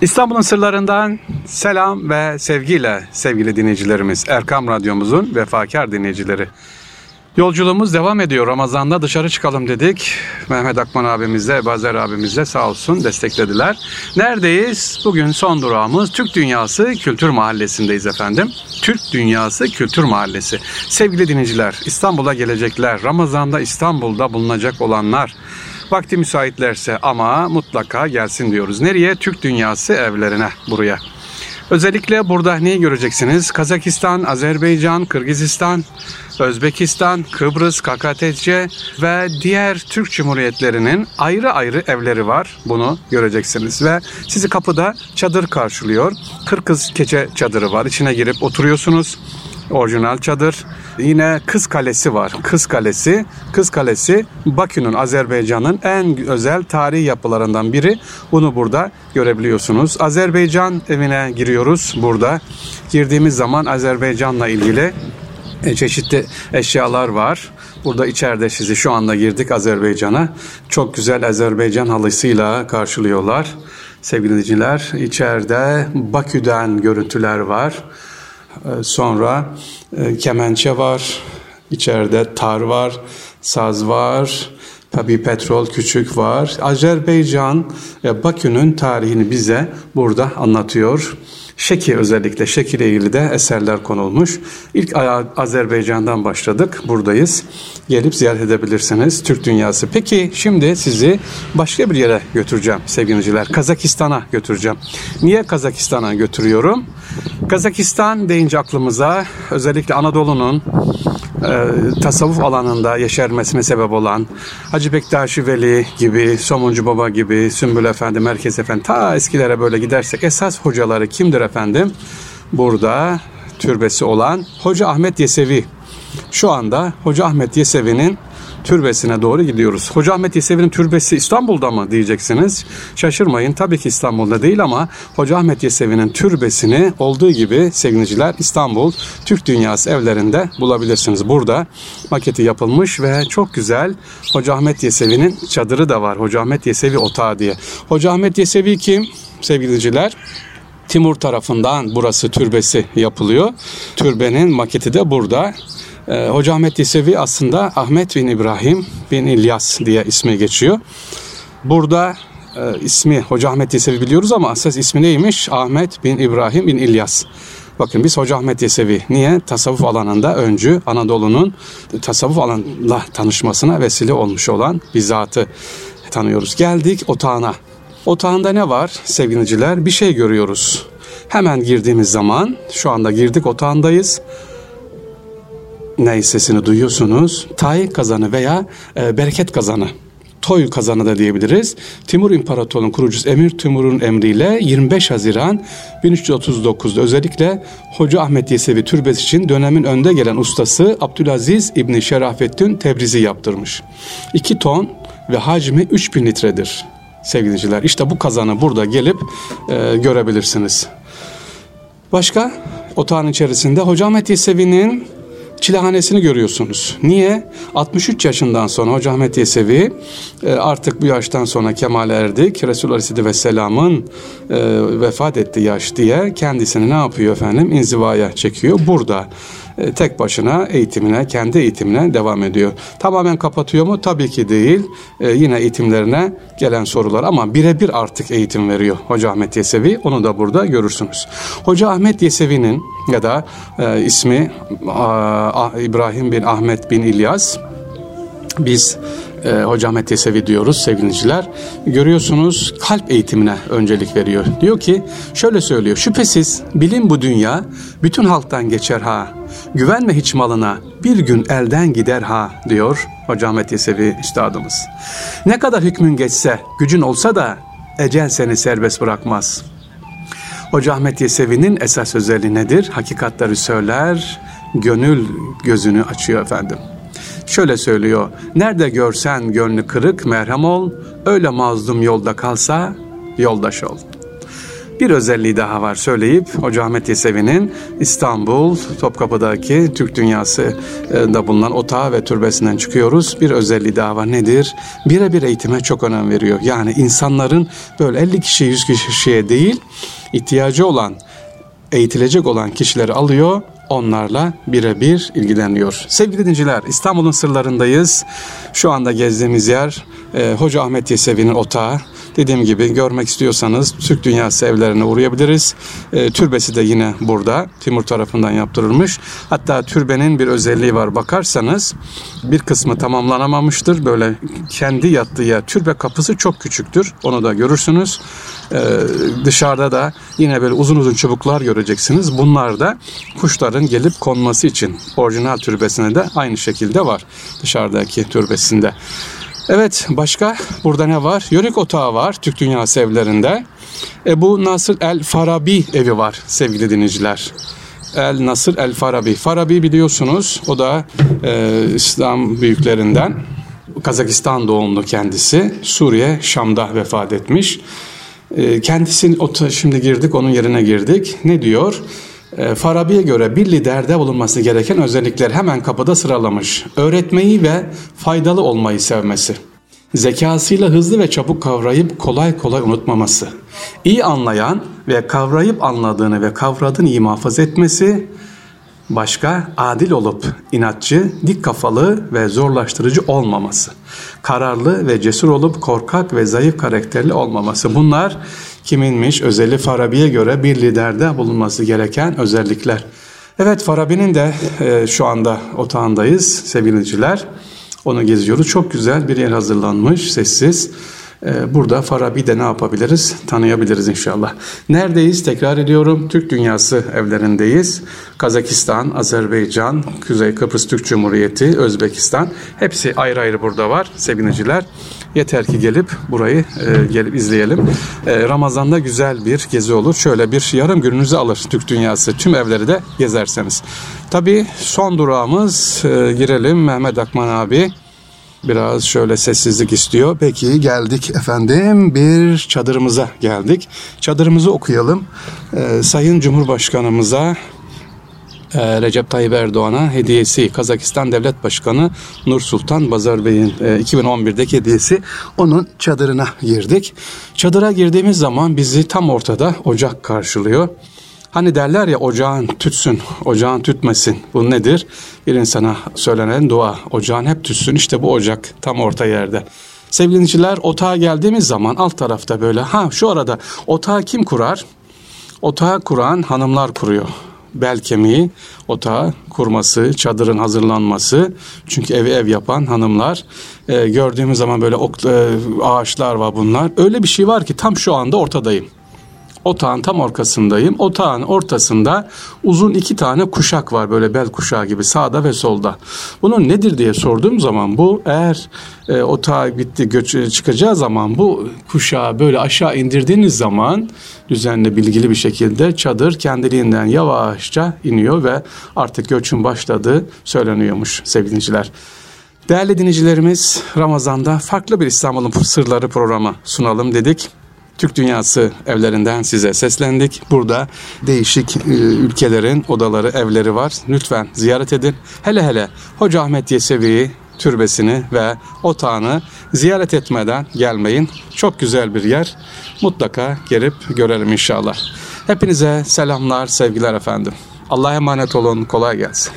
İstanbul'un sırlarından selam ve sevgiyle sevgili dinleyicilerimiz. Erkam Radyomuzun vefakar dinleyicileri. Yolculuğumuz devam ediyor. Ramazan'da dışarı çıkalım dedik. Mehmet Akman abimizle, Bazer abimizle sağ olsun desteklediler. Neredeyiz? Bugün son durağımız Türk Dünyası Kültür Mahallesi'ndeyiz efendim. Türk Dünyası Kültür Mahallesi. Sevgili dinleyiciler, İstanbul'a gelecekler, Ramazan'da İstanbul'da bulunacak olanlar, vakti müsaitlerse ama mutlaka gelsin diyoruz. Nereye? Türk Dünyası evlerine buraya. Özellikle burada neyi göreceksiniz? Kazakistan, Azerbaycan, Kırgızistan, Özbekistan, Kıbrıs, KKTC ve diğer Türk Cumhuriyetlerinin ayrı ayrı evleri var. Bunu göreceksiniz ve sizi kapıda çadır karşılıyor. Kırkız keçe çadırı var. İçine girip oturuyorsunuz. Orijinal çadır. Yine Kız Kalesi var. Kız Kalesi. Kız Kalesi Bakü'nün, Azerbaycan'ın en özel tarihi yapılarından biri. Bunu burada görebiliyorsunuz. Azerbaycan evine giriyoruz burada. Girdiğimiz zaman Azerbaycan'la ilgili e, çeşitli eşyalar var. Burada içeride sizi şu anda girdik Azerbaycan'a. Çok güzel Azerbaycan halısıyla karşılıyorlar. Sevgili dinleyiciler içeride Bakü'den görüntüler var. E, sonra e, kemençe var. İçeride tar var, saz var. Tabi petrol küçük var. Azerbaycan Bakü'nün tarihini bize burada anlatıyor. Şeki özellikle Şeki ile ilgili de eserler konulmuş. İlk Azerbaycan'dan başladık. Buradayız. Gelip ziyaret edebilirsiniz. Türk Dünyası. Peki şimdi sizi başka bir yere götüreceğim sevgiliciler. Kazakistan'a götüreceğim. Niye Kazakistan'a götürüyorum? Kazakistan deyince aklımıza özellikle Anadolu'nun e, tasavvuf alanında yeşermesine sebep olan Hacı Bektaşi Veli gibi, Somuncu Baba gibi, Sümbül Efendi, Merkez Efendi ta eskilere böyle gidersek esas hocaları kimdir efendim? Burada türbesi olan Hoca Ahmet Yesevi. Şu anda Hoca Ahmet Yesevi'nin türbesine doğru gidiyoruz. Hoca Ahmet Yesevi'nin türbesi İstanbul'da mı diyeceksiniz. Şaşırmayın tabii ki İstanbul'da değil ama Hoca Ahmet Yesevi'nin türbesini olduğu gibi sevgiliciler İstanbul Türk Dünyası evlerinde bulabilirsiniz. Burada maketi yapılmış ve çok güzel Hoca Ahmet Yesevi'nin çadırı da var. Hoca Ahmet Yesevi Otağı diye. Hoca Ahmet Yesevi kim sevgiliciler? Timur tarafından burası türbesi yapılıyor. Türbenin maketi de burada. Ee, Hoca Ahmet Yesevi aslında Ahmet bin İbrahim bin İlyas diye ismi geçiyor. Burada e, ismi Hoca Ahmet Yesevi biliyoruz ama asıl ismi neymiş? Ahmet bin İbrahim bin İlyas. Bakın biz Hoca Ahmet Yesevi niye? Tasavvuf alanında öncü Anadolu'nun tasavvuf alanla tanışmasına vesile olmuş olan bir zatı tanıyoruz. Geldik otağına. Otağında ne var sevgiliciler? Bir şey görüyoruz. Hemen girdiğimiz zaman şu anda girdik otağındayız ney sesini duyuyorsunuz. Tay kazanı veya e, bereket kazanı. Toy kazanı da diyebiliriz. Timur İmparatorluğu'nun kurucusu Emir Timur'un emriyle 25 Haziran 1339'da özellikle Hoca Ahmet Yesevi türbesi için dönemin önde gelen ustası Abdülaziz İbni Şerafettin Tebrizi yaptırmış. 2 ton ve hacmi 3000 litredir sevgiliciler. İşte bu kazanı burada gelip e, görebilirsiniz. Başka otağın içerisinde Hoca Ahmet Yesevi'nin çilehanesini görüyorsunuz. Niye? 63 yaşından sonra Hoca Ahmet Yesevi e, artık bu yaştan sonra kemale erdik. Resulullah Aleyhisselatü Vesselam'ın e, vefat etti yaş diye kendisini ne yapıyor efendim? İnzivaya çekiyor. Burada e, tek başına eğitimine, kendi eğitimine devam ediyor. Tamamen kapatıyor mu? Tabii ki değil. E, yine eğitimlerine gelen sorular ama birebir artık eğitim veriyor Hoca Ahmet Yesevi. Onu da burada görürsünüz. Hoca Ahmet Yesevi'nin ya da e, ismi a, İbrahim bin Ahmet bin İlyas. Biz e, Hoca Ahmet Yesevi diyoruz sevgiliciler. Görüyorsunuz kalp eğitimine öncelik veriyor. Diyor ki şöyle söylüyor. Şüphesiz bilim bu dünya bütün halktan geçer ha. Güvenme hiç malına bir gün elden gider ha diyor Hoca Ahmet Yesevi üstadımız. Ne kadar hükmün geçse gücün olsa da ecel seni serbest bırakmaz. Hoca Ahmet Yesevi'nin esas özelliği nedir? Hakikatleri söyler, gönül gözünü açıyor efendim. Şöyle söylüyor. Nerede görsen gönlü kırık merhem ol. Öyle mazlum yolda kalsa yoldaş ol. Bir özelliği daha var söyleyip Hoca Ahmet Yesevi'nin İstanbul Topkapı'daki Türk Dünyası e, da bulunan otağı ve türbesinden çıkıyoruz. Bir özelliği daha var nedir? Birebir eğitime çok önem veriyor. Yani insanların böyle 50 kişi 100 kişiye değil ihtiyacı olan eğitilecek olan kişileri alıyor onlarla birebir ilgileniyor. Sevgili dinciler İstanbul'un sırlarındayız. Şu anda gezdiğimiz yer e, Hoca Ahmet Yesevi'nin otağı. Dediğim gibi görmek istiyorsanız Türk Dünyası evlerine uğrayabiliriz. E, türbesi de yine burada. Timur tarafından yaptırılmış. Hatta türbenin bir özelliği var. Bakarsanız bir kısmı tamamlanamamıştır. Böyle kendi yattığı yer. Türbe kapısı çok küçüktür. Onu da görürsünüz. E, dışarıda da yine böyle uzun uzun çubuklar göreceksiniz. Bunlar da kuşların gelip konması için orijinal türbesine de aynı şekilde var. Dışarıdaki türbesinde. Evet başka burada ne var? Yörük otağı var Türk Dünyası evlerinde. Ebu Nasır El Farabi evi var sevgili dinleyiciler. El Nasır El Farabi. Farabi biliyorsunuz o da e, İslam büyüklerinden. Kazakistan doğumlu kendisi. Suriye, Şam'da vefat etmiş. E, kendisi şimdi girdik onun yerine girdik. Ne diyor? E, Farabi'ye göre bir liderde bulunması gereken özellikler hemen kapıda sıralamış. Öğretmeyi ve faydalı olmayı sevmesi. Zekasıyla hızlı ve çabuk kavrayıp kolay kolay unutmaması. İyi anlayan ve kavrayıp anladığını ve kavradığını iyi muhafaza etmesi. Başka adil olup inatçı, dik kafalı ve zorlaştırıcı olmaması. Kararlı ve cesur olup korkak ve zayıf karakterli olmaması. Bunlar kiminmiş özelliği Farabi'ye göre bir liderde bulunması gereken özellikler. Evet Farabi'nin de e, şu anda otağındayız sevgiliciler. Onu geziyoruz. Çok güzel bir yer hazırlanmış, sessiz. Ee, burada Farabi'de ne yapabiliriz? Tanıyabiliriz inşallah. Neredeyiz? Tekrar ediyorum. Türk Dünyası evlerindeyiz. Kazakistan, Azerbaycan, Kuzey Kıbrıs Türk Cumhuriyeti, Özbekistan. Hepsi ayrı ayrı burada var sevgiliciler. Yeter ki gelip burayı e, gelip izleyelim. E, Ramazan'da güzel bir gezi olur. Şöyle bir yarım gününüzü alır Türk Dünyası. Tüm evleri de gezerseniz. Tabii son durağımız e, girelim Mehmet Akman abi. Biraz şöyle sessizlik istiyor. Peki geldik efendim bir çadırımıza geldik. Çadırımızı okuyalım. Ee, Sayın Cumhurbaşkanımıza e, Recep Tayyip Erdoğan'a hediyesi Kazakistan Devlet Başkanı Nur Sultan Bazarbay'ın e, 2011'deki hediyesi onun çadırına girdik. Çadıra girdiğimiz zaman bizi tam ortada ocak karşılıyor. Hani derler ya ocağın tütsün, ocağın tütmesin. Bu nedir? Bir insana söylenen dua. Ocağın hep tütsün. İşte bu ocak tam orta yerde. Sevgili dinleyiciler otağa geldiğimiz zaman alt tarafta böyle ha şu arada otağı kim kurar? Otağı kuran hanımlar kuruyor. Bel kemiği, otağı kurması, çadırın hazırlanması. Çünkü evi ev yapan hanımlar. E, gördüğümüz zaman böyle ok, e, ağaçlar var bunlar. Öyle bir şey var ki tam şu anda ortadayım. Otağın tam ortasındayım. Otağın ortasında uzun iki tane kuşak var böyle bel kuşağı gibi sağda ve solda. Bunun nedir diye sorduğum zaman bu eğer e, otağa bitti göç çıkacağı zaman bu kuşağı böyle aşağı indirdiğiniz zaman düzenli bilgili bir şekilde çadır kendiliğinden yavaşça iniyor ve artık göçün başladığı söyleniyormuş sevgiliciler. Değerli dinleyicilerimiz Ramazan'da farklı bir İstanbul'un sırları programı sunalım dedik. Türk Dünyası evlerinden size seslendik. Burada değişik e, ülkelerin odaları, evleri var. Lütfen ziyaret edin. Hele hele Hoca Ahmet Yesevi'yi türbesini ve otağını ziyaret etmeden gelmeyin. Çok güzel bir yer. Mutlaka gelip görelim inşallah. Hepinize selamlar, sevgiler efendim. Allah'a emanet olun. Kolay gelsin.